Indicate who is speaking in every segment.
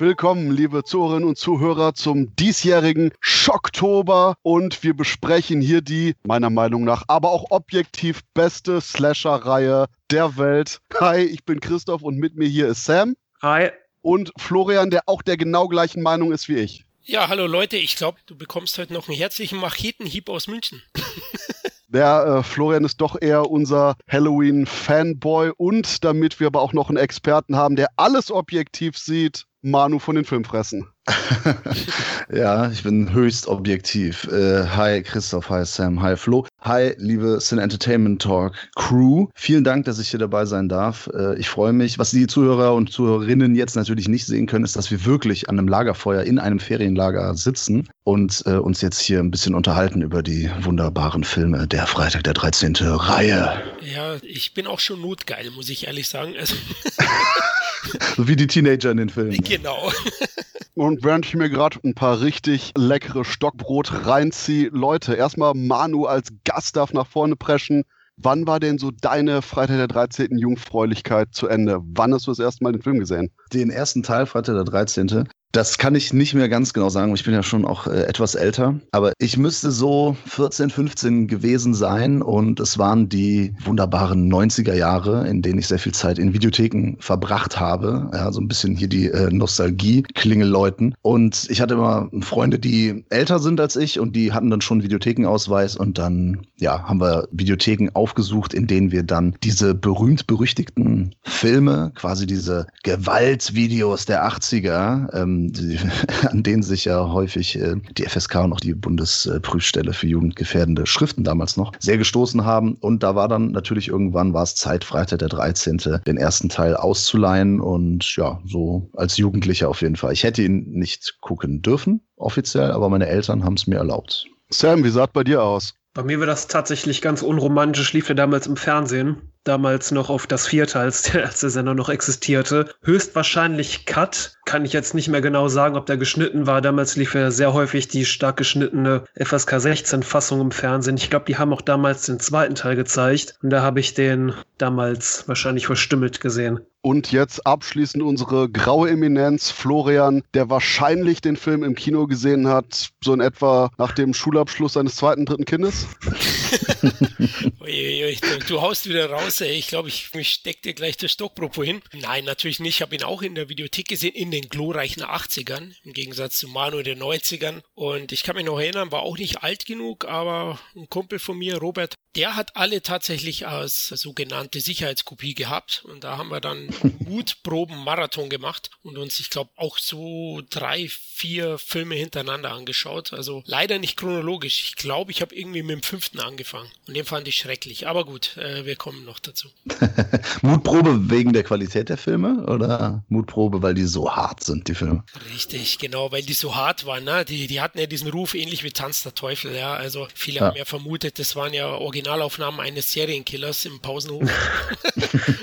Speaker 1: Willkommen, liebe Zuhörerinnen und Zuhörer, zum diesjährigen Schocktober. Und wir besprechen hier die, meiner Meinung nach, aber auch objektiv beste Slasher-Reihe der Welt. Hi, ich bin Christoph und mit mir hier ist Sam.
Speaker 2: Hi.
Speaker 1: Und Florian, der auch der genau gleichen Meinung ist wie ich.
Speaker 3: Ja, hallo Leute, ich glaube, du bekommst heute noch einen herzlichen Machetenhieb aus München.
Speaker 1: Der äh, Florian ist doch eher unser Halloween-Fanboy und damit wir aber auch noch einen Experten haben, der alles objektiv sieht, Manu von den Filmfressen.
Speaker 4: ja, ich bin höchst objektiv. Äh, hi Christoph, hi Sam, hi Flo. Hi, liebe Cine Entertainment Talk Crew. Vielen Dank, dass ich hier dabei sein darf. Äh, ich freue mich. Was die Zuhörer und Zuhörerinnen jetzt natürlich nicht sehen können, ist, dass wir wirklich an einem Lagerfeuer in einem Ferienlager sitzen und äh, uns jetzt hier ein bisschen unterhalten über die wunderbaren Filme der Freitag der 13. Reihe.
Speaker 3: Ja, ich bin auch schon notgeil, muss ich ehrlich sagen. Also
Speaker 4: so wie die Teenager in den Filmen.
Speaker 3: Genau.
Speaker 1: Und während ich mir gerade ein paar richtig leckere Stockbrot reinziehe, Leute, erstmal Manu als Gast darf nach vorne preschen. Wann war denn so deine Freitag der 13. Jungfräulichkeit zu Ende? Wann hast du das erste Mal den Film gesehen?
Speaker 4: Den ersten Teil, Freitag der 13. Das kann ich nicht mehr ganz genau sagen. Ich bin ja schon auch äh, etwas älter. Aber ich müsste so 14, 15 gewesen sein. Und es waren die wunderbaren 90er Jahre, in denen ich sehr viel Zeit in Videotheken verbracht habe. Ja, so ein bisschen hier die äh, Nostalgie klingelläuten. Und ich hatte immer Freunde, die älter sind als ich und die hatten dann schon Videothekenausweis. Und dann, ja, haben wir Videotheken aufgesucht, in denen wir dann diese berühmt-berüchtigten Filme, quasi diese Gewaltvideos der 80er, ähm, die, an denen sich ja häufig äh, die FSK und auch die Bundesprüfstelle für jugendgefährdende Schriften damals noch sehr gestoßen haben. Und da war dann natürlich irgendwann war es Zeit, Freitag der 13. den ersten Teil auszuleihen und ja, so als Jugendlicher auf jeden Fall. Ich hätte ihn nicht gucken dürfen, offiziell, aber meine Eltern haben es mir erlaubt.
Speaker 1: Sam, wie sah es bei dir aus?
Speaker 2: Bei mir war das tatsächlich ganz unromantisch, lief er damals im Fernsehen damals noch auf das Vierte, als der, als der Sender noch existierte. Höchstwahrscheinlich Cut. Kann ich jetzt nicht mehr genau sagen, ob der geschnitten war. Damals lief ja sehr häufig die stark geschnittene FSK 16 Fassung im Fernsehen. Ich glaube, die haben auch damals den zweiten Teil gezeigt. Und da habe ich den damals wahrscheinlich verstümmelt gesehen.
Speaker 1: Und jetzt abschließend unsere graue Eminenz Florian, der wahrscheinlich den Film im Kino gesehen hat, so in etwa nach dem Schulabschluss seines zweiten, dritten Kindes.
Speaker 3: Uiuiui, du haust wieder raus, ey. Ich glaube, ich, ich steck dir gleich das Stockpropo hin. Nein, natürlich nicht. Ich habe ihn auch in der Videothek gesehen, in den glorreichen 80ern, im Gegensatz zu Manu den 90ern. Und ich kann mich noch erinnern, war auch nicht alt genug, aber ein Kumpel von mir, Robert, der hat alle tatsächlich als sogenannte Sicherheitskopie gehabt. Und da haben wir dann Mutproben-Marathon gemacht und uns, ich glaube, auch so drei, vier Filme hintereinander angeschaut. Also leider nicht chronologisch. Ich glaube, ich habe irgendwie mit dem fünften angefangen. Und den fand ich schrecklich. Aber gut, äh, wir kommen noch dazu.
Speaker 4: Mutprobe wegen der Qualität der Filme oder Mutprobe, weil die so hart sind, die Filme?
Speaker 3: Richtig, genau, weil die so hart waren. Ne? Die, die hatten ja diesen Ruf ähnlich wie Tanz der Teufel. Ja? Also viele ja. haben ja vermutet, das waren ja Original Originalaufnahmen eines Serienkillers im Pausenhof.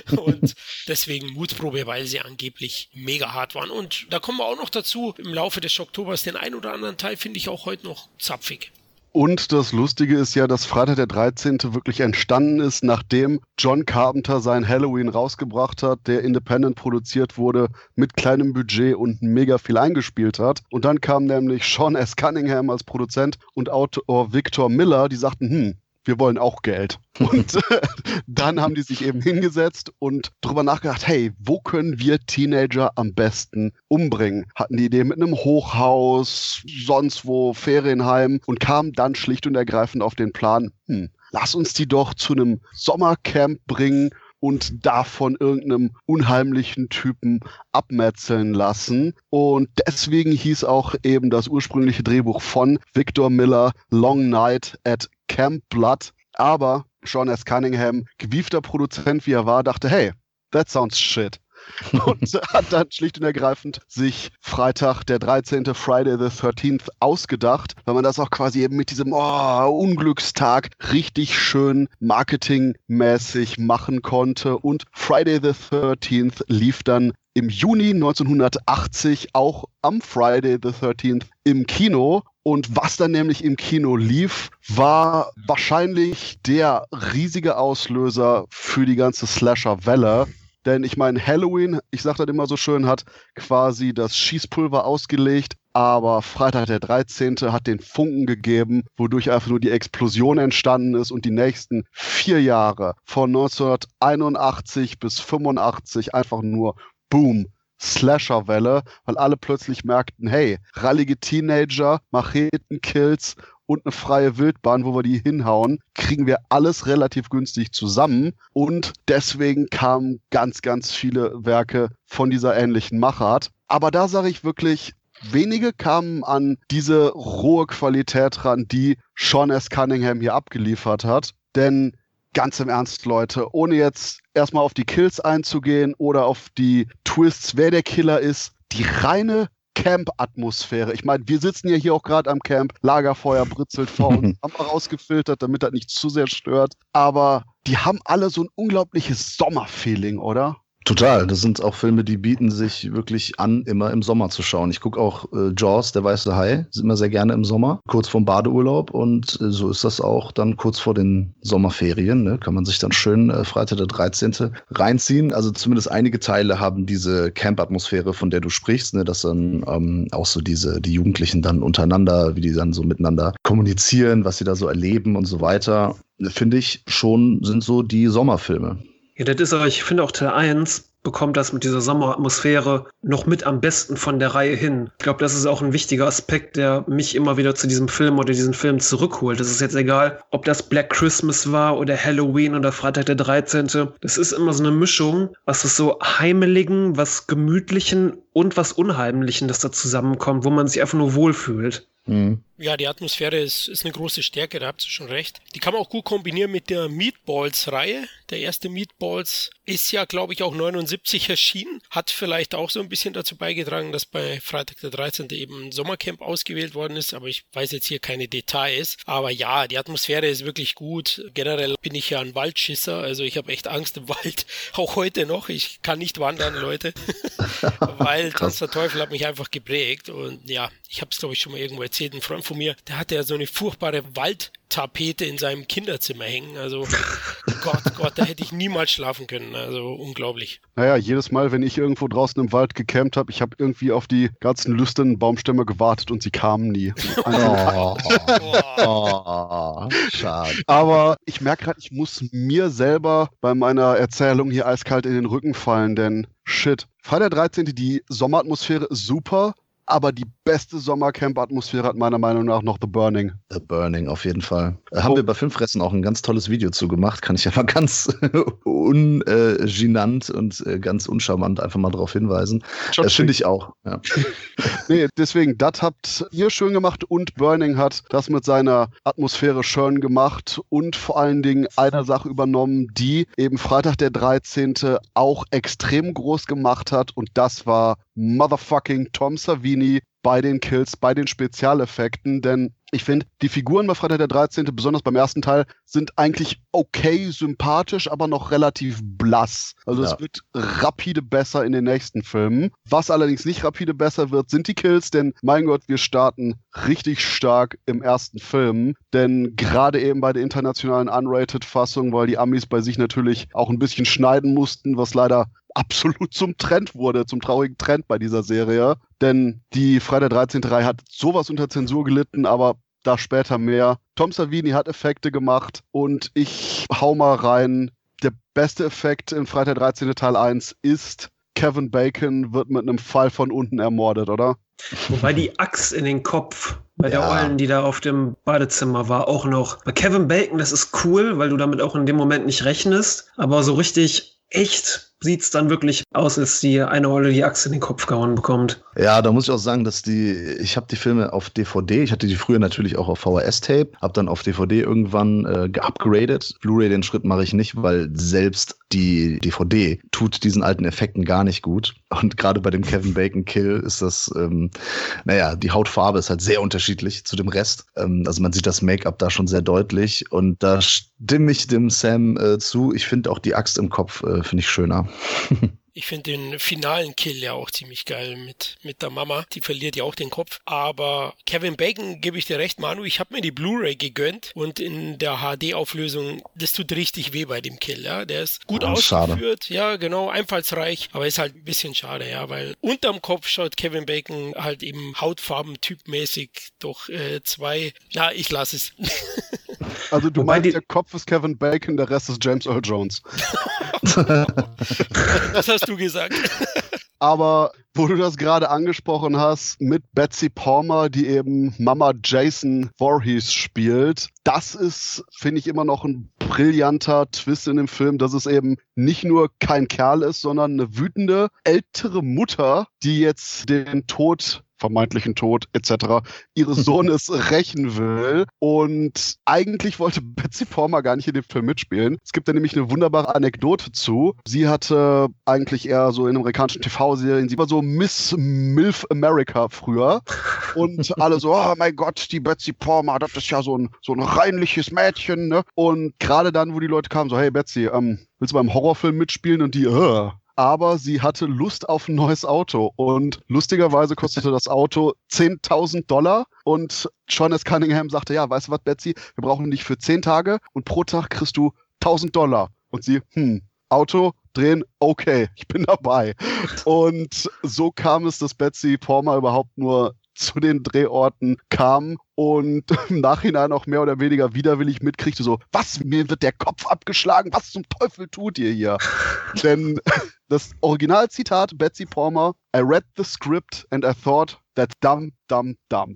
Speaker 3: und deswegen Mutprobe, weil sie angeblich mega hart waren. Und da kommen wir auch noch dazu, im Laufe des Oktobers, den ein oder anderen Teil finde ich auch heute noch zapfig.
Speaker 1: Und das Lustige ist ja, dass Freitag der 13. wirklich entstanden ist, nachdem John Carpenter sein Halloween rausgebracht hat, der independent produziert wurde, mit kleinem Budget und mega viel eingespielt hat. Und dann kam nämlich Sean S. Cunningham als Produzent und Autor Victor Miller, die sagten, hm, wir wollen auch Geld. Und äh, dann haben die sich eben hingesetzt und drüber nachgedacht, hey, wo können wir Teenager am besten umbringen? Hatten die Idee mit einem Hochhaus, sonst wo, Ferienheim und kamen dann schlicht und ergreifend auf den Plan, hm, lass uns die doch zu einem Sommercamp bringen und davon irgendeinem unheimlichen Typen abmetzeln lassen. Und deswegen hieß auch eben das ursprüngliche Drehbuch von Victor Miller Long Night at Camp Blood. Aber Sean S. Cunningham, gewiefter Produzent wie er war, dachte, hey, that sounds shit. und hat dann schlicht und ergreifend sich Freitag, der 13. Friday the 13th ausgedacht, weil man das auch quasi eben mit diesem oh, Unglückstag richtig schön marketingmäßig machen konnte. Und Friday the 13th lief dann im Juni 1980 auch am Friday the 13th im Kino. Und was dann nämlich im Kino lief, war wahrscheinlich der riesige Auslöser für die ganze Slasher-Welle. Denn ich meine, Halloween, ich sage das immer so schön, hat quasi das Schießpulver ausgelegt, aber Freitag der 13. hat den Funken gegeben, wodurch einfach nur die Explosion entstanden ist und die nächsten vier Jahre von 1981 bis 85 einfach nur Boom. Slasher-Welle, weil alle plötzlich merkten, hey, rallige Teenager, Machetenkills und eine freie Wildbahn, wo wir die hinhauen, kriegen wir alles relativ günstig zusammen. Und deswegen kamen ganz, ganz viele Werke von dieser ähnlichen Machart. Aber da sage ich wirklich, wenige kamen an diese rohe Qualität ran, die Sean S. Cunningham hier abgeliefert hat. Denn ganz im Ernst, Leute, ohne jetzt erstmal auf die Kills einzugehen oder auf die Twists, wer der Killer ist, die reine Camp-Atmosphäre. Ich meine, wir sitzen ja hier auch gerade am Camp, Lagerfeuer britzelt vor uns, haben wir rausgefiltert, damit das nicht zu sehr stört. Aber die haben alle so ein unglaubliches Sommerfeeling, oder?
Speaker 4: Total. Das sind auch Filme, die bieten sich wirklich an, immer im Sommer zu schauen. Ich gucke auch äh, Jaws, der weiße Hai, immer sehr gerne im Sommer, kurz vorm Badeurlaub. Und äh, so ist das auch dann kurz vor den Sommerferien. Ne? Kann man sich dann schön äh, Freitag der 13. reinziehen. Also zumindest einige Teile haben diese Camp-Atmosphäre, von der du sprichst, ne? dass dann ähm, auch so diese, die Jugendlichen dann untereinander, wie die dann so miteinander kommunizieren, was sie da so erleben und so weiter. Finde ich schon, sind so die Sommerfilme.
Speaker 2: Ja, das ist aber, ich finde auch Teil 1 bekommt das mit dieser Sommeratmosphäre noch mit am besten von der Reihe hin. Ich glaube, das ist auch ein wichtiger Aspekt, der mich immer wieder zu diesem Film oder diesen Film zurückholt. Es ist jetzt egal, ob das Black Christmas war oder Halloween oder Freitag der 13. Das ist immer so eine Mischung, was ist so heimeligen, was gemütlichen und was unheimlichen, das da zusammenkommt, wo man sich einfach nur wohlfühlt.
Speaker 3: Mhm. Ja, die Atmosphäre ist, ist eine große Stärke, da habt ihr schon recht. Die kann man auch gut kombinieren mit der Meatballs-Reihe. Der erste Meatballs ist ja, glaube ich, auch 79 erschienen. Hat vielleicht auch so ein bisschen dazu beigetragen, dass bei Freitag der 13. eben ein Sommercamp ausgewählt worden ist. Aber ich weiß jetzt hier keine Details. Aber ja, die Atmosphäre ist wirklich gut. Generell bin ich ja ein Waldschisser. Also ich habe echt Angst im Wald. Auch heute noch. Ich kann nicht wandern, Leute. Weil Tanz der Teufel hat mich einfach geprägt. Und ja, ich habe es, glaube ich, schon mal irgendwo erzählt. Ein Freund von mir, der hatte ja so eine furchtbare Waldtapete in seinem Kinderzimmer hängen. Also Gott, Gott, da hätte ich niemals schlafen können. Also unglaublich.
Speaker 1: Naja, jedes Mal, wenn ich irgendwo draußen im Wald gecampt habe, ich habe irgendwie auf die ganzen lüsternen Baumstämme gewartet und sie kamen nie. oh, oh, schade. Aber ich merke gerade, ich muss mir selber bei meiner Erzählung hier eiskalt in den Rücken fallen, denn shit. Freitag der 13. Die Sommeratmosphäre ist super, aber die beste Sommercamp-Atmosphäre hat meiner Meinung nach noch The Burning.
Speaker 4: The Burning, auf jeden Fall. Oh. Haben wir bei Filmfressen auch ein ganz tolles Video zu gemacht. Kann ich ja mal ganz ungenannt und äh, ganz uncharmant einfach mal darauf hinweisen. Das finde ich auch. Ja.
Speaker 1: nee, deswegen, das habt ihr schön gemacht und Burning hat das mit seiner Atmosphäre schön gemacht und vor allen Dingen eine Sache übernommen, die eben Freitag der 13. auch extrem groß gemacht hat und das war motherfucking Tom Savini bei den Kills, bei den Spezialeffekten, denn ich finde, die Figuren bei Freitag der 13., besonders beim ersten Teil, sind eigentlich okay sympathisch, aber noch relativ blass. Also ja. es wird rapide besser in den nächsten Filmen. Was allerdings nicht rapide besser wird, sind die Kills, denn mein Gott, wir starten richtig stark im ersten Film. Denn gerade eben bei der internationalen Unrated-Fassung, weil die Amis bei sich natürlich auch ein bisschen schneiden mussten, was leider absolut zum Trend wurde, zum traurigen Trend bei dieser Serie. Denn die Freitag 13. Reihe hat sowas unter Zensur gelitten, aber da später mehr. Tom Savini hat Effekte gemacht und ich hau mal rein. Der beste Effekt in Freitag 13. Teil 1 ist Kevin Bacon wird mit einem Fall von unten ermordet, oder?
Speaker 2: Wobei die Axt in den Kopf bei ja. der Eulen, die da auf dem Badezimmer war, auch noch. Bei Kevin Bacon, das ist cool, weil du damit auch in dem Moment nicht rechnest. Aber so richtig echt sieht es dann wirklich aus, als die eine Olle die Axt in den Kopf gehauen bekommt.
Speaker 4: Ja, da muss ich auch sagen, dass die, ich habe die Filme auf DVD, ich hatte die früher natürlich auch auf VHS-Tape, habe dann auf DVD irgendwann äh, geupgradet. Blu-ray den Schritt mache ich nicht, weil selbst die DVD tut diesen alten Effekten gar nicht gut. Und gerade bei dem Kevin Bacon Kill ist das, ähm, naja, die Hautfarbe ist halt sehr unterschiedlich zu dem Rest. Ähm, also man sieht das Make-up da schon sehr deutlich und da stimme ich dem Sam äh, zu. Ich finde auch die Axt im Kopf, äh, finde ich schöner.
Speaker 3: Ich finde den finalen Kill ja auch ziemlich geil mit, mit der Mama. Die verliert ja auch den Kopf. Aber Kevin Bacon, gebe ich dir recht, Manu, ich habe mir die Blu-ray gegönnt und in der HD-Auflösung, das tut richtig weh bei dem Kill. Ja? Der ist gut oh, ausgeführt, schade. ja, genau, einfallsreich, aber ist halt ein bisschen schade, ja, weil unterm Kopf schaut Kevin Bacon halt eben Hautfarben-typmäßig doch äh, zwei. Na, ich lasse es.
Speaker 1: Also du Wobei meinst, der Kopf ist Kevin Bacon, der Rest ist James Earl Jones.
Speaker 3: das hast du gesagt.
Speaker 1: Aber wo du das gerade angesprochen hast, mit Betsy Palmer, die eben Mama Jason Voorhees spielt, das ist, finde ich, immer noch ein brillanter Twist in dem Film, dass es eben nicht nur kein Kerl ist, sondern eine wütende ältere Mutter, die jetzt den Tod vermeintlichen Tod etc. ihres Sohnes rächen will. Und eigentlich wollte Betsy Palmer gar nicht in dem Film mitspielen. Es gibt da nämlich eine wunderbare Anekdote zu. Sie hatte eigentlich eher so in amerikanischen TV-Serien, sie war so Miss MILF America früher. Und alle so, oh mein Gott, die Betsy Palmer, das ist ja so ein, so ein reinliches Mädchen. Ne? Und gerade dann, wo die Leute kamen, so, hey Betsy, ähm, willst du beim Horrorfilm mitspielen? Und die, äh, aber sie hatte Lust auf ein neues Auto. Und lustigerweise kostete das Auto 10.000 Dollar. Und Sean S. Cunningham sagte, ja, weißt du was, Betsy, wir brauchen dich für 10 Tage und pro Tag kriegst du 1.000 Dollar. Und sie, hm, Auto drehen, okay, ich bin dabei. Und so kam es, dass Betsy Palmer überhaupt nur zu den Drehorten kam und im Nachhinein auch mehr oder weniger widerwillig mitkriegte, so, was, mir wird der Kopf abgeschlagen, was zum Teufel tut ihr hier? Denn das Originalzitat Betsy Palmer, I read the script and I thought that's dumb, dumb, dumb.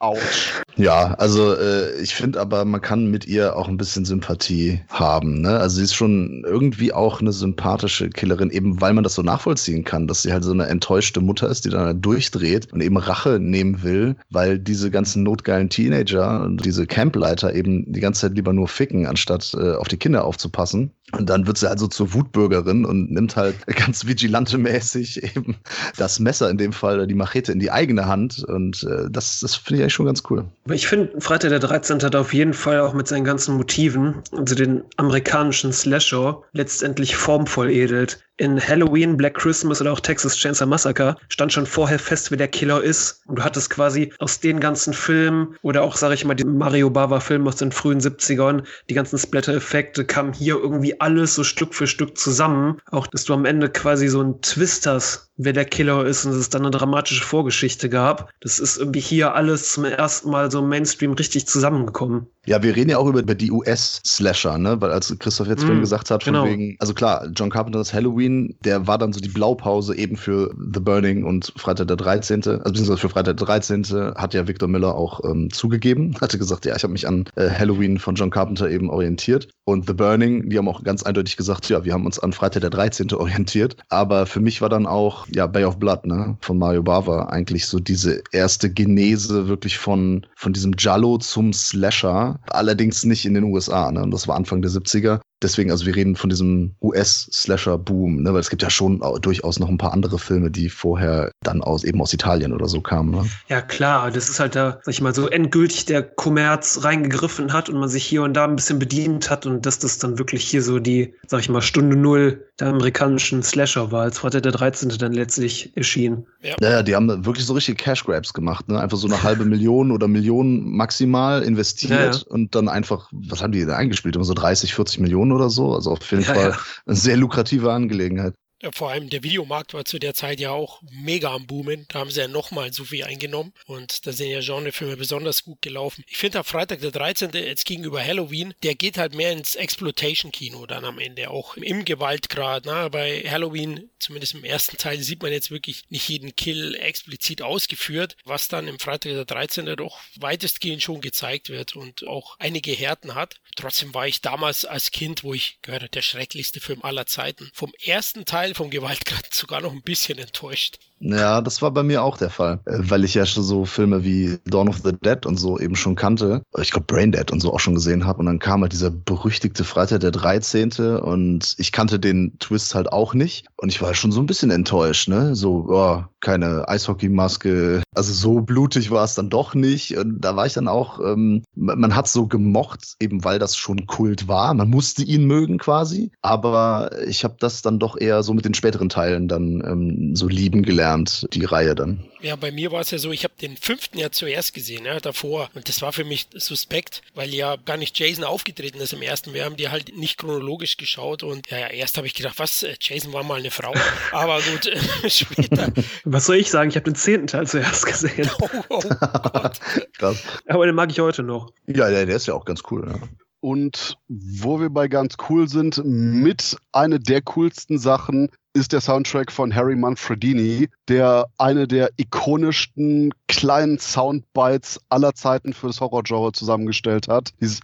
Speaker 4: Autsch. Ja, also äh, ich finde aber, man kann mit ihr auch ein bisschen Sympathie haben. Ne? Also sie ist schon irgendwie auch eine sympathische Killerin, eben weil man das so nachvollziehen kann, dass sie halt so eine enttäuschte Mutter ist, die dann halt durchdreht und eben Rache nehmen will, weil diese ganzen notgeilen Teenager und diese Campleiter eben die ganze Zeit lieber nur ficken, anstatt äh, auf die Kinder aufzupassen. Und dann wird sie also zur Wutbürgerin und nimmt halt ganz vigilante-mäßig eben das Messer, in dem Fall die Machete, in die eigene Hand. Und äh, das, das finde ich eigentlich schon ganz cool.
Speaker 2: Ich finde, Freitag der 13. hat auf jeden Fall auch mit seinen ganzen Motiven, also den amerikanischen Slasher, letztendlich formvoll edelt in Halloween, Black Christmas oder auch Texas Chainsaw Massacre stand schon vorher fest, wer der Killer ist. Und du hattest quasi aus den ganzen Filmen oder auch, sage ich mal, die Mario Bava-Filme aus den frühen 70ern, die ganzen Splatter-Effekte, kamen hier irgendwie alles so Stück für Stück zusammen. Auch, dass du am Ende quasi so einen Twist hast, wer der Killer ist und dass es dann eine dramatische Vorgeschichte gab. Das ist irgendwie hier alles zum ersten Mal so Mainstream richtig zusammengekommen.
Speaker 4: Ja, wir reden ja auch über, über die US-Slasher, ne? Weil als Christoph jetzt mm, vorhin gesagt hat, von genau. wegen, also klar, John Carpenters Halloween, der war dann so die Blaupause eben für The Burning und Freitag der 13., also beziehungsweise für Freitag der 13. hat ja Victor Miller auch ähm, zugegeben, hatte gesagt, ja, ich habe mich an äh, Halloween von John Carpenter eben orientiert. Und The Burning, die haben auch ganz eindeutig gesagt, ja, wir haben uns an Freitag der 13. orientiert. Aber für mich war dann auch, ja, Bay of Blood, ne, von Mario Bava eigentlich so diese erste Genese wirklich von, von diesem Jallo zum Slasher allerdings nicht in den USA. Ne? Und das war Anfang der 70er deswegen, also wir reden von diesem US-Slasher-Boom, ne? weil es gibt ja schon durchaus noch ein paar andere Filme, die vorher dann aus eben aus Italien oder so kamen. Ne?
Speaker 2: Ja, klar, das ist halt da, sag ich mal, so endgültig der Kommerz reingegriffen hat und man sich hier und da ein bisschen bedient hat und dass das dann wirklich hier so die, sag ich mal, Stunde Null der amerikanischen Slasher war, als Freitag der 13. dann letztlich erschien.
Speaker 4: Ja. ja, die haben wirklich so richtige Cash Grabs gemacht, ne? Einfach so eine halbe Million oder Millionen maximal investiert ja, ja. und dann einfach, was haben die da eingespielt? Immer so 30, 40 Millionen oder so. Also auf jeden ja, Fall ja. eine sehr lukrative Angelegenheit.
Speaker 3: Vor allem der Videomarkt war zu der Zeit ja auch mega am Boomen. Da haben sie ja nochmal so viel eingenommen und da sind ja Genrefilme besonders gut gelaufen. Ich finde, der Freitag der 13. jetzt gegenüber Halloween, der geht halt mehr ins Exploitation-Kino dann am Ende, auch im Gewaltgrad. Na, bei Halloween, zumindest im ersten Teil, sieht man jetzt wirklich nicht jeden Kill explizit ausgeführt, was dann im Freitag der 13. doch weitestgehend schon gezeigt wird und auch einige Härten hat. Trotzdem war ich damals als Kind, wo ich gehört der schrecklichste Film aller Zeiten. Vom ersten Teil vom Gewaltgrad sogar noch ein bisschen enttäuscht.
Speaker 4: Ja, das war bei mir auch der Fall, äh, weil ich ja schon so Filme wie Dawn of the Dead und so eben schon kannte. Ich glaube Brain Dead und so auch schon gesehen habe und dann kam halt dieser berüchtigte Freitag der 13. und ich kannte den Twist halt auch nicht und ich war schon so ein bisschen enttäuscht, ne? So, oh, keine Eishockeymaske, also so blutig war es dann doch nicht und da war ich dann auch, ähm, man hat so gemocht, eben weil das schon Kult war, man musste ihn mögen quasi, aber ich habe das dann doch eher so mit den späteren Teilen dann ähm, so lieben gelernt, die Reihe dann.
Speaker 3: Ja, bei mir war es ja so, ich habe den fünften ja zuerst gesehen, ja, davor. Und das war für mich suspekt, weil ja gar nicht Jason aufgetreten ist im ersten. Wir haben die halt nicht chronologisch geschaut und ja, erst habe ich gedacht, was, äh, Jason war mal eine Frau. Aber gut, äh, später.
Speaker 2: Was soll ich sagen? Ich habe den zehnten Teil zuerst gesehen. Oh, oh Gott. Krass. Aber den mag ich heute noch.
Speaker 4: Ja, der, der ist ja auch ganz cool. Ja.
Speaker 1: Und wo wir bei ganz cool sind, mit einer der coolsten Sachen ist der Soundtrack von Harry Manfredini, der eine der ikonischsten kleinen Soundbites aller Zeiten für das Horrorgenre zusammengestellt hat. Dieses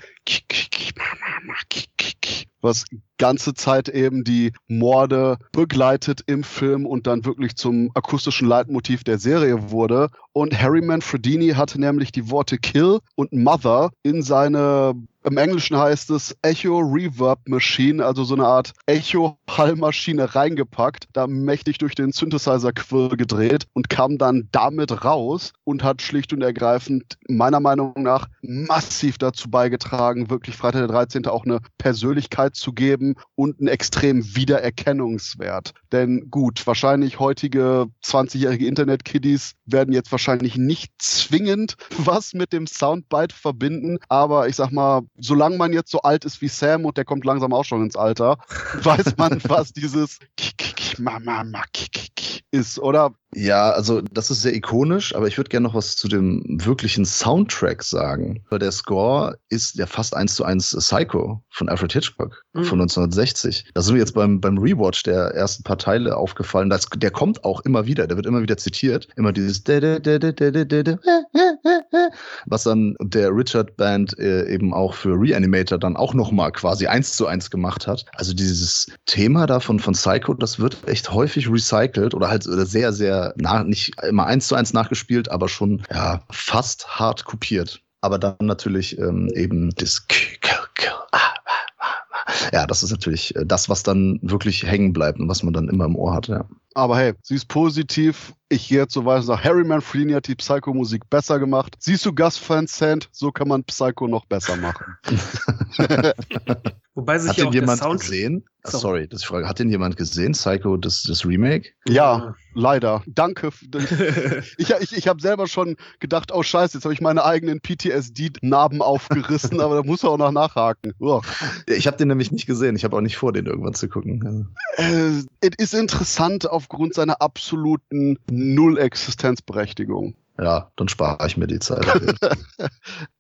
Speaker 1: was ganze Zeit eben die Morde begleitet im Film und dann wirklich zum akustischen Leitmotiv der Serie wurde. Und Harry Manfredini hatte nämlich die Worte Kill und Mother in seine im Englischen heißt es Echo Reverb Machine, also so eine Art Echo-Hallmaschine reingepackt, da mächtig durch den Synthesizer-Quirl gedreht und kam dann damit raus und hat schlicht und ergreifend meiner Meinung nach massiv dazu beigetragen, wirklich Freitag der 13. auch eine Persönlichkeit zu geben und einen extremen Wiedererkennungswert. Denn gut, wahrscheinlich heutige 20-jährige Internet-Kiddies werden jetzt wahrscheinlich nicht zwingend was mit dem Soundbite verbinden, aber ich sag mal, solange man jetzt so alt ist wie Sam und der kommt langsam auch schon ins Alter, weiß man, was dieses ist, oder?
Speaker 4: Ja, also das ist sehr ikonisch, aber ich würde gerne noch was zu dem wirklichen Soundtrack sagen. Weil der Score ist ja fast eins zu eins Psycho von Alfred Hitchcock mhm. von 1960. Da sind wir jetzt beim, beim Rewatch der ersten paar Teile aufgefallen. Das, der kommt auch immer wieder, der wird immer wieder zitiert. Immer dieses was dann der Richard Band äh, eben auch für Reanimator dann auch nochmal quasi eins zu eins gemacht hat. Also dieses Thema davon von Psycho, das wird echt häufig recycelt oder halt sehr, sehr nach, nicht immer eins zu eins nachgespielt, aber schon ja, fast hart kopiert. Aber dann natürlich ähm, eben das ja, das ist natürlich äh, das, was dann wirklich hängen bleibt und was man dann immer im Ohr hat, ja.
Speaker 1: Aber hey, sie ist positiv. Ich gehe jetzt so weiter und sage, Harry Manfredini hat die Psycho-Musik besser gemacht. Siehst du Gus Van Sant? So kann man Psycho noch besser machen.
Speaker 2: Wobei sich
Speaker 4: hat
Speaker 2: ja
Speaker 4: den
Speaker 2: auch
Speaker 4: jemand
Speaker 2: Sound
Speaker 4: gesehen? Ah, sorry, das ist die Frage. Hat den jemand gesehen? Psycho, das, das Remake?
Speaker 1: Ja, leider. Danke. Ich, ich, ich habe selber schon gedacht, oh scheiße, jetzt habe ich meine eigenen PTSD-Narben aufgerissen, aber da muss er auch noch nachhaken. Uah.
Speaker 4: Ich habe den nämlich nicht gesehen. Ich habe auch nicht vor, den irgendwann zu gucken.
Speaker 1: Äh, es ist interessant aufgrund seiner absoluten Null-Existenzberechtigung.
Speaker 4: Ja, dann spare ich mir die Zeit.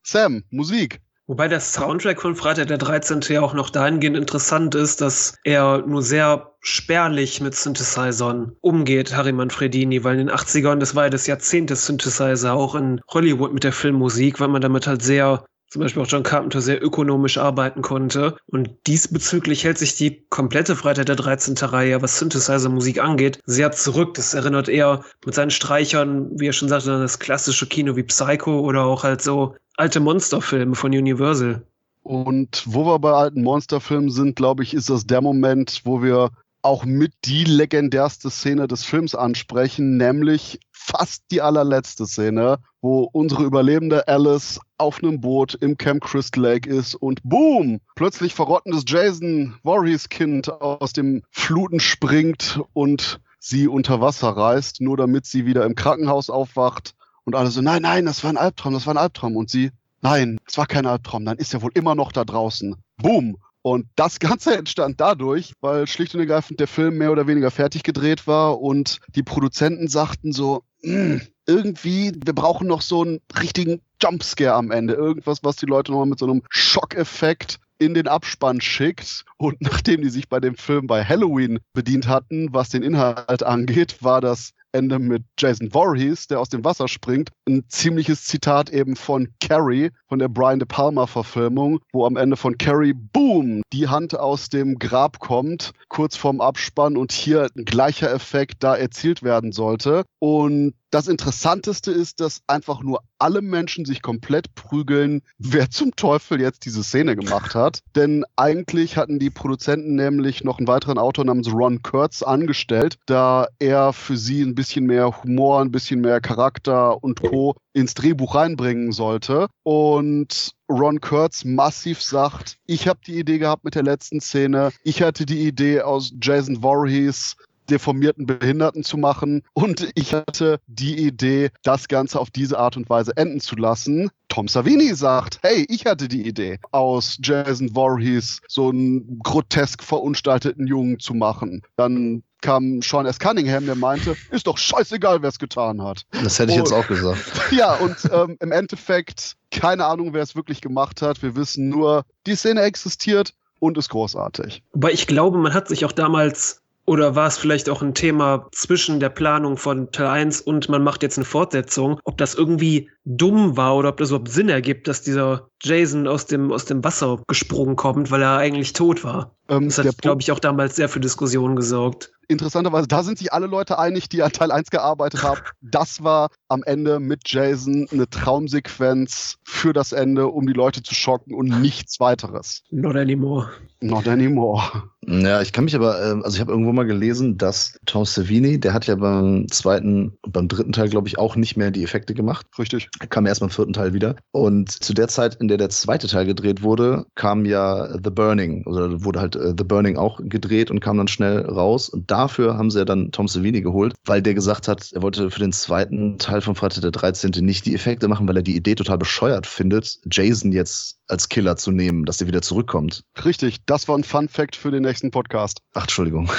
Speaker 1: Sam, Musik.
Speaker 2: Wobei der Soundtrack von Freitag der 13. ja auch noch dahingehend interessant ist, dass er nur sehr spärlich mit Synthesizern umgeht, Harry Manfredini, weil in den 80ern, das war ja das Jahrzehnt des Synthesizer, auch in Hollywood mit der Filmmusik, weil man damit halt sehr zum Beispiel auch John Carpenter sehr ökonomisch arbeiten konnte. Und diesbezüglich hält sich die komplette Freitag der 13. Reihe, was Synthesizer-Musik angeht, sehr zurück. Das erinnert eher mit seinen Streichern, wie er schon sagte, an das klassische Kino wie Psycho oder auch halt so alte Monsterfilme von Universal.
Speaker 1: Und wo wir bei alten Monsterfilmen sind, glaube ich, ist das der Moment, wo wir auch mit die legendärste Szene des Films ansprechen, nämlich fast die allerletzte Szene, wo unsere überlebende Alice auf einem Boot im Camp Crystal Lake ist und boom, plötzlich verrottendes Jason Voorhees Kind aus dem Fluten springt und sie unter Wasser reißt, nur damit sie wieder im Krankenhaus aufwacht und alle so, nein, nein, das war ein Albtraum, das war ein Albtraum. Und sie, nein, es war kein Albtraum, dann ist er wohl immer noch da draußen. Boom. Und das Ganze entstand dadurch, weil schlicht und ergreifend der Film mehr oder weniger fertig gedreht war und die Produzenten sagten so, hm, irgendwie, wir brauchen noch so einen richtigen Jumpscare am Ende. Irgendwas, was die Leute nochmal mit so einem Schockeffekt in den Abspann schickt. Und nachdem die sich bei dem Film bei Halloween bedient hatten, was den Inhalt angeht, war das Ende mit Jason Voorhees, der aus dem Wasser springt. Ein ziemliches Zitat eben von Carrie, von der Brian De Palma-Verfilmung, wo am Ende von Carrie, boom, die Hand aus dem Grab kommt, kurz vorm Abspann und hier ein gleicher Effekt da erzielt werden sollte. Und das Interessanteste ist, dass einfach nur alle Menschen sich komplett prügeln, wer zum Teufel jetzt diese Szene gemacht hat. Denn eigentlich hatten die Produzenten nämlich noch einen weiteren Autor namens Ron Kurtz angestellt, da er für sie ein bisschen mehr Humor, ein bisschen mehr Charakter und Co. ins Drehbuch reinbringen sollte. Und Ron Kurtz massiv sagt, ich habe die Idee gehabt mit der letzten Szene, ich hatte die Idee aus Jason Voorhees deformierten Behinderten zu machen. Und ich hatte die Idee, das Ganze auf diese Art und Weise enden zu lassen. Tom Savini sagt, hey, ich hatte die Idee, aus Jason Voorhees so einen grotesk verunstalteten Jungen zu machen. Dann kam Sean S. Cunningham, der meinte, ist doch scheißegal, wer es getan hat.
Speaker 4: Das hätte ich und, jetzt auch gesagt.
Speaker 1: Ja, und ähm, im Endeffekt, keine Ahnung, wer es wirklich gemacht hat. Wir wissen nur, die Szene existiert und ist großartig.
Speaker 2: Aber ich glaube, man hat sich auch damals oder war es vielleicht auch ein Thema zwischen der Planung von Teil 1 und man macht jetzt eine Fortsetzung, ob das irgendwie dumm war oder ob das überhaupt Sinn ergibt, dass dieser Jason aus dem, aus dem Wasser gesprungen kommt, weil er eigentlich tot war. Ähm, das hat, glaube ich, auch damals sehr für Diskussionen gesorgt
Speaker 1: interessanterweise, da sind sich alle Leute einig, die an Teil 1 gearbeitet haben. Das war am Ende mit Jason eine Traumsequenz für das Ende, um die Leute zu schocken und nichts weiteres.
Speaker 2: Not anymore.
Speaker 1: Not anymore.
Speaker 4: Ja, ich kann mich aber, ähm, also ich habe irgendwo mal gelesen, dass Tom Savini, der hat ja beim zweiten, beim dritten Teil, glaube ich, auch nicht mehr die Effekte gemacht.
Speaker 1: Richtig.
Speaker 4: Er kam erst beim vierten Teil wieder. Und zu der Zeit, in der der zweite Teil gedreht wurde, kam ja The Burning, oder wurde halt äh, The Burning auch gedreht und kam dann schnell raus. Und dafür haben sie ja dann Tom Savini geholt, weil der gesagt hat, er wollte für den zweiten Teil von Freitag der 13. nicht die Effekte machen, weil er die Idee total bescheuert findet, Jason jetzt als Killer zu nehmen, dass der wieder zurückkommt.
Speaker 1: Richtig, das war ein Fun Fact für den nächsten Podcast.
Speaker 4: Ach, Entschuldigung.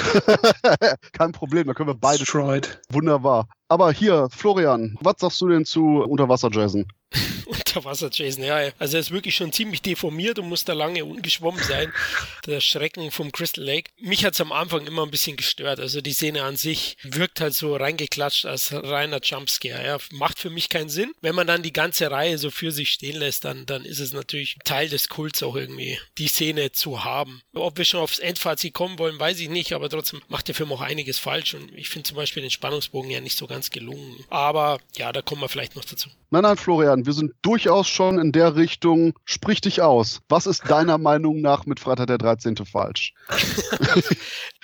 Speaker 1: Kein Problem, da können wir beide. Destroyed. Wunderbar. Aber hier, Florian, was sagst du denn zu Unterwasser Jason?
Speaker 3: Unterwasser-Jason, ja. Also er ist wirklich schon ziemlich deformiert und muss da lange ungeschwommen sein. Der Schrecken vom Crystal Lake. Mich hat es am Anfang immer ein bisschen gestört. Also die Szene an sich wirkt halt so reingeklatscht als reiner Jumpscare. Ja. Macht für mich keinen Sinn. Wenn man dann die ganze Reihe so für sich stehen lässt, dann, dann ist es natürlich Teil des Kults auch irgendwie, die Szene zu haben. Ob wir schon aufs Endfazit kommen wollen, weiß ich nicht, aber trotzdem macht der Film auch einiges falsch und ich finde zum Beispiel den Spannungsbogen ja nicht so ganz gelungen. Aber ja, da kommen wir vielleicht noch dazu.
Speaker 1: Nein, nein, Florian, wir sind durchaus schon in der Richtung, sprich dich aus. Was ist deiner Meinung nach mit Freitag der 13. falsch?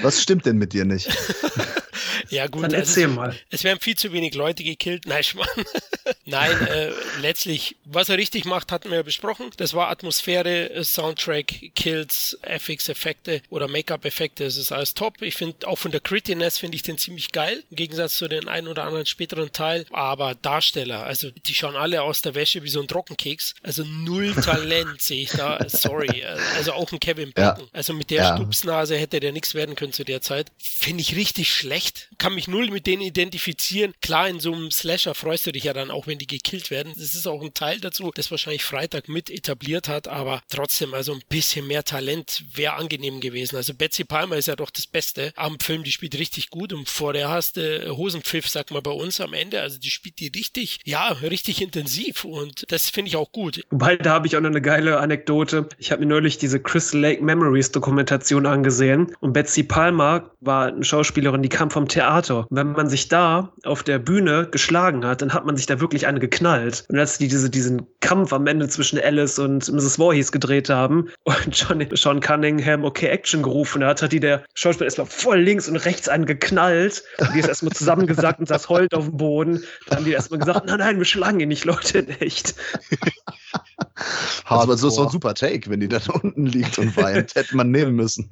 Speaker 4: Was stimmt denn mit dir nicht?
Speaker 3: Ja, gut.
Speaker 2: Dann erzähl also, mal.
Speaker 3: Es werden viel zu wenig Leute gekillt. Nein, Schmarrn. Nein, äh, letztlich, was er richtig macht, hatten wir ja besprochen. Das war Atmosphäre, Soundtrack, Kills, FX-Effekte oder Make-up-Effekte. Das ist alles top. Ich finde, auch von der Grittiness finde ich den ziemlich geil. Im Gegensatz zu den einen oder anderen späteren Teil. Aber Darsteller, also die schauen alle aus der Wäsche wie so ein Trockenkeks. Also null Talent sehe ich da. Sorry. Also auch ein Kevin Bacon. Ja. Also mit der ja. Stupsnase hätte der nichts werden können zu der Zeit. Finde ich richtig schlecht kann mich null mit denen identifizieren. Klar, in so einem Slasher freust du dich ja dann auch, wenn die gekillt werden. Das ist auch ein Teil dazu, das wahrscheinlich Freitag mit etabliert hat, aber trotzdem, also ein bisschen mehr Talent wäre angenehm gewesen. Also Betsy Palmer ist ja doch das Beste am Film, die spielt richtig gut und vor der hast du Hosenpfiff, sag mal, bei uns am Ende. Also die spielt die richtig, ja, richtig intensiv und das finde ich auch gut.
Speaker 2: Wobei, da habe ich auch noch eine geile Anekdote. Ich habe mir neulich diese Crystal Lake Memories Dokumentation angesehen und Betsy Palmer war eine Schauspielerin, die kam vom Theater Theater. wenn man sich da auf der Bühne geschlagen hat, dann hat man sich da wirklich eine geknallt. Und als die diese, diesen Kampf am Ende zwischen Alice und Mrs. Voorhees gedreht haben und John, Sean Cunningham okay Action gerufen hat, hat die der Schauspieler erstmal voll links und rechts einen geknallt. Und die ist erstmal zusammengesagt und saß heult auf dem Boden. Dann haben die erstmal gesagt, nein, nein, wir schlagen ihn nicht, Leute, echt.
Speaker 4: Aber so ist doch ein super Take, wenn die da unten liegt und weint. Hätte man nehmen müssen.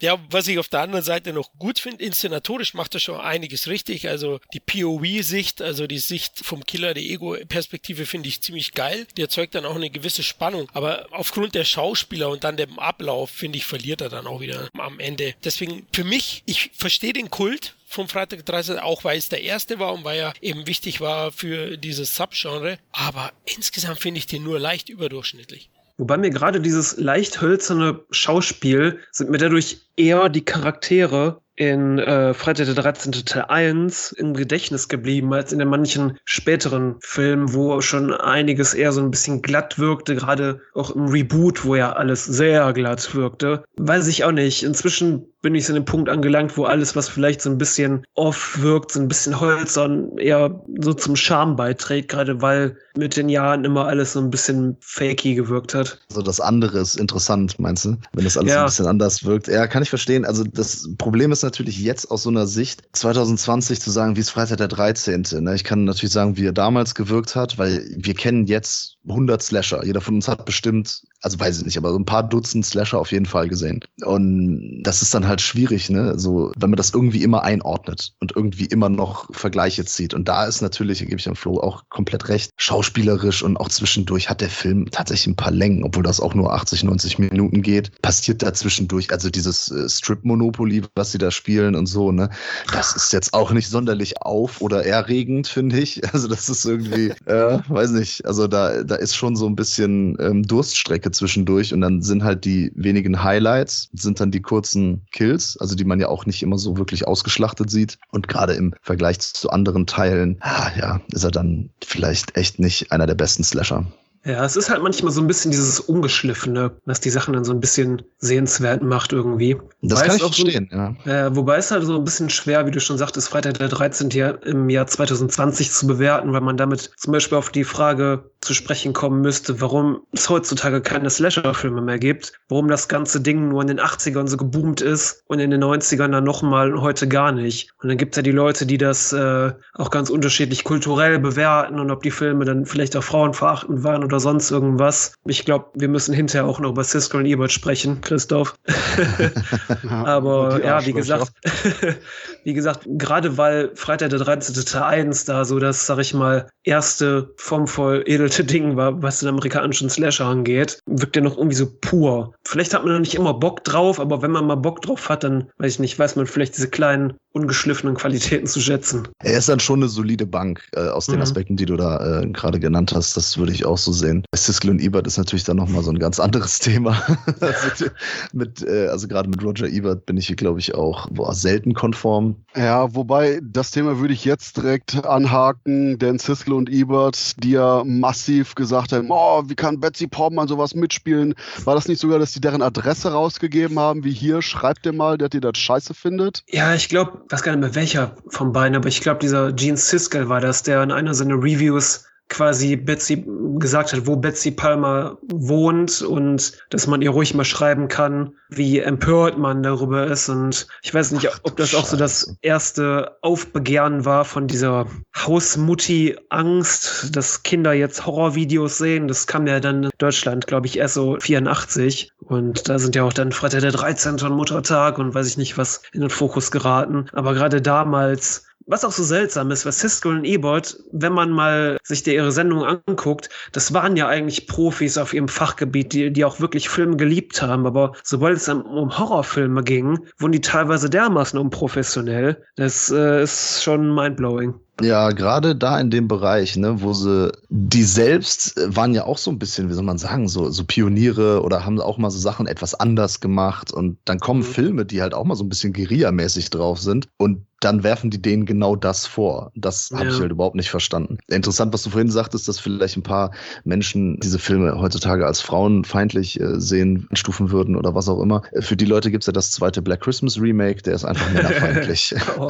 Speaker 3: Ja, was ich auf der anderen Seite noch gut finde, inszenatorisch macht er schon einiges richtig. Also die POV-Sicht, also die Sicht vom Killer, die Ego-Perspektive finde ich ziemlich geil. Die erzeugt dann auch eine gewisse Spannung. Aber aufgrund der Schauspieler und dann dem Ablauf, finde ich, verliert er dann auch wieder am Ende. Deswegen für mich, ich verstehe den Kult, vom Freitag 13, auch weil es der erste war und weil er eben wichtig war für dieses Subgenre. Aber insgesamt finde ich den nur leicht überdurchschnittlich.
Speaker 2: Wobei mir gerade dieses leicht hölzerne Schauspiel sind mir dadurch eher die Charaktere in äh, Freitag der 13. Teil 1 im Gedächtnis geblieben als in den manchen späteren Filmen, wo schon einiges eher so ein bisschen glatt wirkte, gerade auch im Reboot, wo ja alles sehr glatt wirkte. Weiß ich auch nicht. Inzwischen bin ich so an dem Punkt angelangt, wo alles, was vielleicht so ein bisschen off wirkt, so ein bisschen holzern, eher so zum Charme beiträgt, gerade weil mit den Jahren immer alles so ein bisschen fakey gewirkt hat.
Speaker 4: Also das andere ist interessant, meinst du? Wenn das alles ja. ein bisschen anders wirkt. Ja, kann ich verstehen. Also das Problem ist natürlich jetzt aus so einer Sicht 2020 zu sagen, wie ist Freitag der 13. Ne? Ich kann natürlich sagen, wie er damals gewirkt hat, weil wir kennen jetzt 100 Slasher. Jeder von uns hat bestimmt, also weiß ich nicht, aber so ein paar Dutzend Slasher auf jeden Fall gesehen. Und das ist dann halt schwierig, ne? So, wenn man das irgendwie immer einordnet und irgendwie immer noch Vergleiche zieht. Und da ist natürlich, da gebe ich dem Flo auch komplett recht, schauspielerisch und auch zwischendurch hat der Film tatsächlich ein paar Längen, obwohl das auch nur 80, 90 Minuten geht. Passiert da zwischendurch, also dieses äh, Strip-Monopoly, was sie da spielen und so, ne? Das ist jetzt auch nicht sonderlich auf- oder erregend, finde ich. Also das ist irgendwie, äh, weiß nicht, also da, da da ist schon so ein bisschen ähm, Durststrecke zwischendurch und dann sind halt die wenigen Highlights, sind dann die kurzen Kills, also die man ja auch nicht immer so wirklich ausgeschlachtet sieht. Und gerade im Vergleich zu anderen Teilen, ah, ja, ist er dann vielleicht echt nicht einer der besten Slasher.
Speaker 2: Ja, es ist halt manchmal so ein bisschen dieses Ungeschliffene, was die Sachen dann so ein bisschen sehenswert macht irgendwie.
Speaker 4: Das wobei kann ich verstehen,
Speaker 2: so, ja. Äh, wobei es halt so ein bisschen schwer, wie du schon sagtest, Freitag der 13. Jahr, im Jahr 2020 zu bewerten, weil man damit zum Beispiel auf die Frage zu sprechen kommen müsste, warum es heutzutage keine Slasher-Filme mehr gibt, warum das ganze Ding nur in den 80ern so geboomt ist und in den 90ern dann nochmal und heute gar nicht. Und dann gibt es ja die Leute, die das äh, auch ganz unterschiedlich kulturell bewerten und ob die Filme dann vielleicht auch frauenverachtend waren oder oder sonst irgendwas. Ich glaube, wir müssen hinterher auch noch über Cisco und Ebert sprechen, Christoph. Aber ja, wie gesagt, wie gesagt, gerade weil Freitag der 13. Teil 1 da so das, sag ich mal, erste formvoll edelte Ding war, was den amerikanischen Slasher angeht, wirkt der noch irgendwie so pur. Vielleicht hat man da nicht immer Bock drauf, aber wenn man mal Bock drauf hat, dann weiß ich nicht, weiß man vielleicht diese kleinen ungeschliffenen Qualitäten zu schätzen.
Speaker 4: Er ist dann schon eine solide Bank äh, aus den mhm. Aspekten, die du da äh, gerade genannt hast. Das würde ich auch so sehen. Siskel und Ebert ist natürlich dann nochmal so ein ganz anderes Thema. also, mit, äh, also gerade mit Roger Ebert bin ich hier, glaube ich, auch boah, selten konform.
Speaker 1: Ja, wobei das Thema würde ich jetzt direkt anhaken, denn Siskel und Ebert, die ja massiv gesagt haben, oh, wie kann Betsy Portman sowas mitspielen? War das nicht sogar, dass die deren Adresse rausgegeben haben, wie hier, schreibt ihr mal, der dir das scheiße findet?
Speaker 2: Ja, ich glaube, weiß gar nicht mehr welcher von beiden, aber ich glaube, dieser Gene Siskel war das, der in einer seiner Reviews quasi Betsy gesagt hat, wo Betsy Palmer wohnt und dass man ihr ruhig mal schreiben kann, wie empört man darüber ist. Und ich weiß nicht, ob das auch so das erste Aufbegehren war von dieser Hausmutti-Angst, dass Kinder jetzt Horrorvideos sehen. Das kam ja dann in Deutschland, glaube ich, erst so 84. Und da sind ja auch dann Freitag der 13. und Muttertag und weiß ich nicht was in den Fokus geraten. Aber gerade damals was auch so seltsam ist, was Siskel und Ebert, wenn man mal sich der ihre Sendung anguckt, das waren ja eigentlich Profis auf ihrem Fachgebiet, die, die auch wirklich Filme geliebt haben. Aber sobald es um Horrorfilme ging, wurden die teilweise dermaßen unprofessionell. Das äh, ist schon mindblowing.
Speaker 4: Ja, gerade da in dem Bereich, ne, wo sie, die selbst waren ja auch so ein bisschen, wie soll man sagen, so, so Pioniere oder haben auch mal so Sachen etwas anders gemacht und dann kommen mhm. Filme, die halt auch mal so ein bisschen Guerilla-mäßig drauf sind und dann werfen die denen genau das vor. Das habe ja. ich halt überhaupt nicht verstanden. Interessant, was du vorhin sagtest, dass vielleicht ein paar Menschen diese Filme heutzutage als frauenfeindlich äh, sehen, stufen würden oder was auch immer. Für die Leute gibt's ja das zweite Black Christmas Remake, der ist einfach männerfeindlich. oh.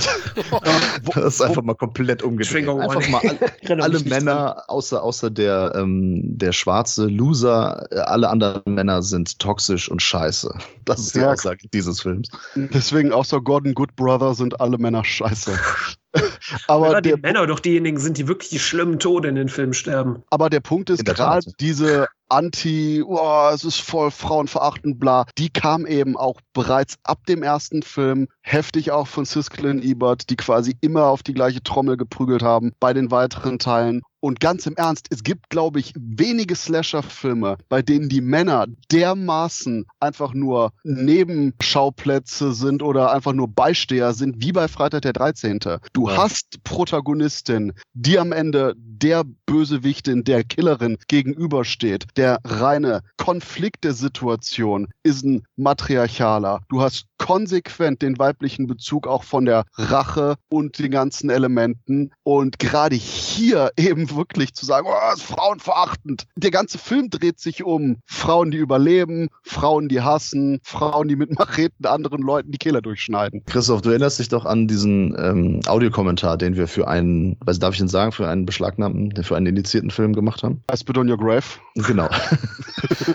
Speaker 4: das ist einfach mal komplett umgedreht. Einfach mal alle, alle Männer, außer, außer der, ähm, der schwarze Loser, äh, alle anderen Männer sind toxisch und scheiße. Das ist die ja. Aussage dieses Films.
Speaker 1: Deswegen auch so Gordon Good Brother sind alle Männer scheiße.
Speaker 2: aber ja, die Männer doch diejenigen sind, die wirklich die schlimmen Tode in den Filmen sterben.
Speaker 1: Aber der Punkt ist gerade diese Anti, oh, es ist voll frauenverachtend, bla, die kam eben auch bereits ab dem ersten Film heftig auch von Siskel und Ebert, die quasi immer auf die gleiche Trommel geprügelt haben bei den weiteren Teilen. Und ganz im Ernst, es gibt, glaube ich, wenige Slasher-Filme, bei denen die Männer dermaßen einfach nur Nebenschauplätze sind oder einfach nur Beisteher sind, wie bei Freitag der 13. Du ja. hast Protagonistin, die am Ende der Bösewichtin, der Killerin gegenübersteht, der der reine Konflikt der Situation ist ein matriarchaler. Du hast konsequent den weiblichen Bezug auch von der Rache und den ganzen Elementen. Und gerade hier eben wirklich zu sagen, oh, ist frauenverachtend. Der ganze Film dreht sich um Frauen, die überleben, Frauen, die hassen, Frauen, die mit Macheten anderen Leuten die Kehler durchschneiden.
Speaker 4: Christoph, du erinnerst dich doch an diesen ähm, Audiokommentar, den wir für einen, was darf ich denn sagen, für einen beschlagnahmten, für einen indizierten Film gemacht haben?
Speaker 1: I spit on your grave.
Speaker 4: Genau.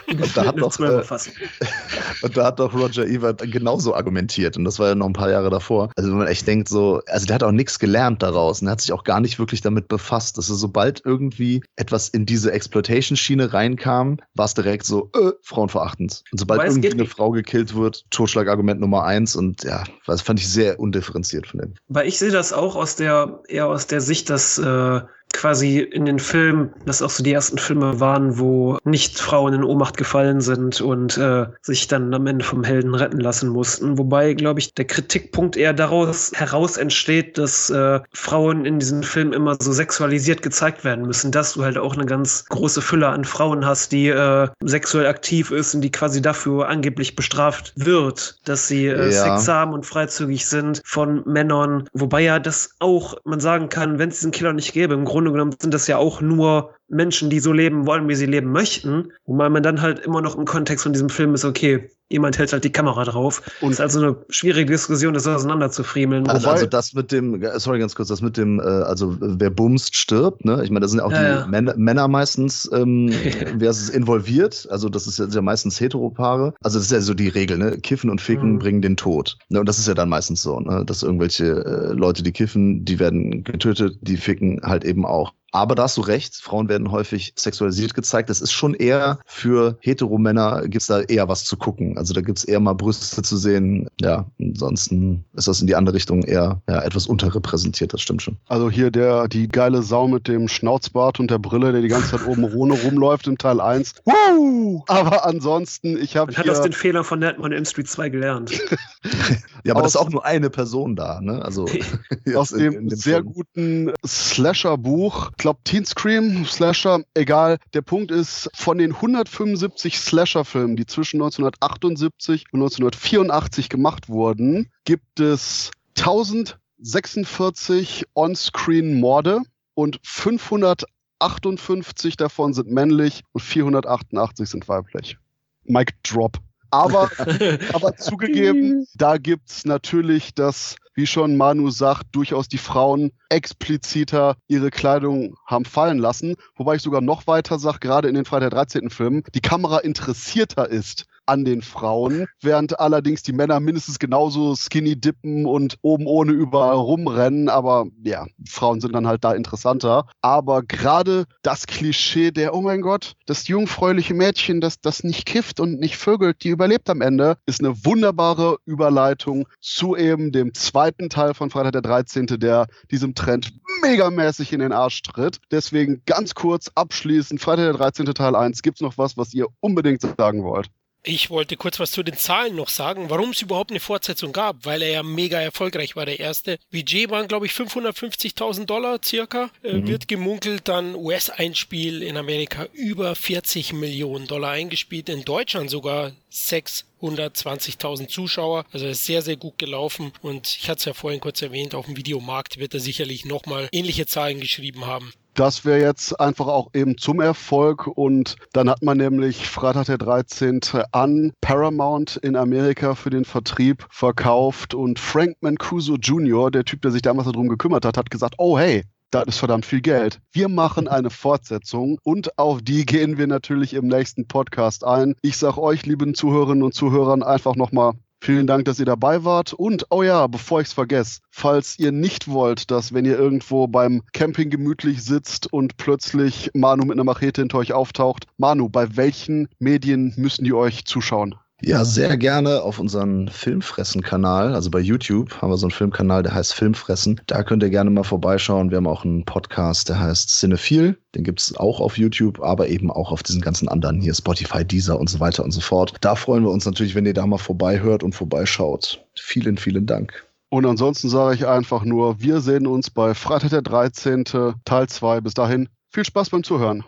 Speaker 4: und, da hat doch, äh, und da hat doch Roger Ebert genauso argumentiert. Und das war ja noch ein paar Jahre davor. Also wenn man echt denkt, so, also der hat auch nichts gelernt daraus und er hat sich auch gar nicht wirklich damit befasst. Dass er sobald irgendwie etwas in diese Exploitation-Schiene reinkam, war es direkt so, äh, frauenverachtend. Und sobald irgendwie eine Frau gekillt wird, Totschlagargument Nummer eins. Und ja, das fand ich sehr undifferenziert von dem.
Speaker 2: Weil ich sehe das auch aus der, eher aus der Sicht, dass äh, quasi in den Filmen, das auch so die ersten Filme waren, wo nicht Frauen in Ohnmacht gefallen sind und äh, sich dann am Ende vom Helden retten lassen mussten. Wobei, glaube ich, der Kritikpunkt eher daraus heraus entsteht, dass äh, Frauen in diesen Filmen immer so sexualisiert gezeigt werden müssen, dass du halt auch eine ganz große Fülle an Frauen hast, die äh, sexuell aktiv ist und die quasi dafür angeblich bestraft wird, dass sie äh, ja. Sex haben und freizügig sind von Männern. Wobei ja das auch, man sagen kann, wenn es diesen Killer nicht gäbe, im Grunde Grunde genommen sind das ja auch nur Menschen, die so leben wollen, wie sie leben möchten. Wobei man dann halt immer noch im Kontext von diesem Film ist, okay, jemand hält halt die Kamera drauf. Und es ist also eine schwierige Diskussion, das auseinanderzufriemeln.
Speaker 4: Also, also, das mit dem, sorry ganz kurz, das mit dem, äh, also wer bumst, stirbt, ne? Ich meine, da sind ja auch ja, die ja. Männer, meistens, ähm, wer ist involviert, also das ist ja, ja, meistens Heteropaare. Also das ist ja so die Regel, ne? Kiffen und Ficken mhm. bringen den Tod. Ne? Und das ist ja dann meistens so, ne? Dass irgendwelche äh, Leute, die kiffen, die werden getötet, die ficken halt eben auch. Aber da hast du recht, Frauen werden häufig sexualisiert gezeigt. Das ist schon eher für Heteromänner gibt's da eher was zu gucken. Also da gibt's eher mal Brüste zu sehen. Ja, ansonsten ist das in die andere Richtung eher ja, etwas unterrepräsentiert, das stimmt schon.
Speaker 1: Also hier der, die geile Sau mit dem Schnauzbart und der Brille, der die ganze Zeit oben ohne rumläuft im Teil 1. Woo! Aber ansonsten, ich habe.
Speaker 2: hat aus den Fehlern von Netman in Street 2 gelernt.
Speaker 4: ja, aber das ist auch nur eine Person da, ne? Also
Speaker 1: aus dem, in, in dem sehr Film. guten Slasher-Buch glaube, Teen Scream, Slasher, egal. Der Punkt ist, von den 175 Slasher-Filmen, die zwischen 1978 und 1984 gemacht wurden, gibt es 1046 On-Screen-Morde und 558 davon sind männlich und 488 sind weiblich. Mic Drop. Aber, aber zugegeben, da gibt es natürlich das wie schon Manu sagt, durchaus die Frauen expliziter ihre Kleidung haben fallen lassen. Wobei ich sogar noch weiter sage, gerade in den Freitag 13. Filmen, die Kamera interessierter ist an den Frauen, während allerdings die Männer mindestens genauso skinny dippen und oben ohne überall rumrennen. Aber ja, Frauen sind dann halt da interessanter. Aber gerade das Klischee der, oh mein Gott, das jungfräuliche Mädchen, das, das nicht kifft und nicht vögelt, die überlebt am Ende, ist eine wunderbare Überleitung zu eben dem zweiten Teil von Freitag der 13., der diesem Trend megamäßig in den Arsch tritt. Deswegen ganz kurz abschließend, Freitag der 13. Teil 1, gibt es noch was, was ihr unbedingt sagen wollt?
Speaker 3: Ich wollte kurz was zu den Zahlen noch sagen, warum es überhaupt eine Fortsetzung gab, weil er ja mega erfolgreich war, der erste. Budget waren, glaube ich, 550.000 Dollar circa. Äh, mhm. Wird gemunkelt, dann US-Einspiel in Amerika über 40 Millionen Dollar eingespielt, in Deutschland sogar 620.000 Zuschauer. Also ist sehr, sehr gut gelaufen. Und ich hatte es ja vorhin kurz erwähnt, auf dem Videomarkt wird er sicherlich nochmal ähnliche Zahlen geschrieben haben.
Speaker 1: Das wäre jetzt einfach auch eben zum Erfolg und dann hat man nämlich Freitag der 13. an Paramount in Amerika für den Vertrieb verkauft und Frank Mancuso Jr., der Typ, der sich damals darum gekümmert hat, hat gesagt, oh hey, das ist verdammt viel Geld. Wir machen eine Fortsetzung und auf die gehen wir natürlich im nächsten Podcast ein. Ich sage euch, lieben Zuhörerinnen und Zuhörern, einfach nochmal Vielen Dank, dass ihr dabei wart. Und, oh ja, bevor ich es vergesse, falls ihr nicht wollt, dass wenn ihr irgendwo beim Camping gemütlich sitzt und plötzlich Manu mit einer Machete hinter euch auftaucht, Manu, bei welchen Medien müssen die euch zuschauen?
Speaker 4: Ja, sehr gerne auf unseren Filmfressen-Kanal. Also bei YouTube haben wir so einen Filmkanal, der heißt Filmfressen. Da könnt ihr gerne mal vorbeischauen. Wir haben auch einen Podcast, der heißt Cinephile. Den gibt es auch auf YouTube, aber eben auch auf diesen ganzen anderen hier, Spotify, Deezer und so weiter und so fort. Da freuen wir uns natürlich, wenn ihr da mal vorbeihört und vorbeischaut. Vielen, vielen Dank.
Speaker 1: Und ansonsten sage ich einfach nur, wir sehen uns bei Freitag der 13. Teil 2. Bis dahin, viel Spaß beim Zuhören.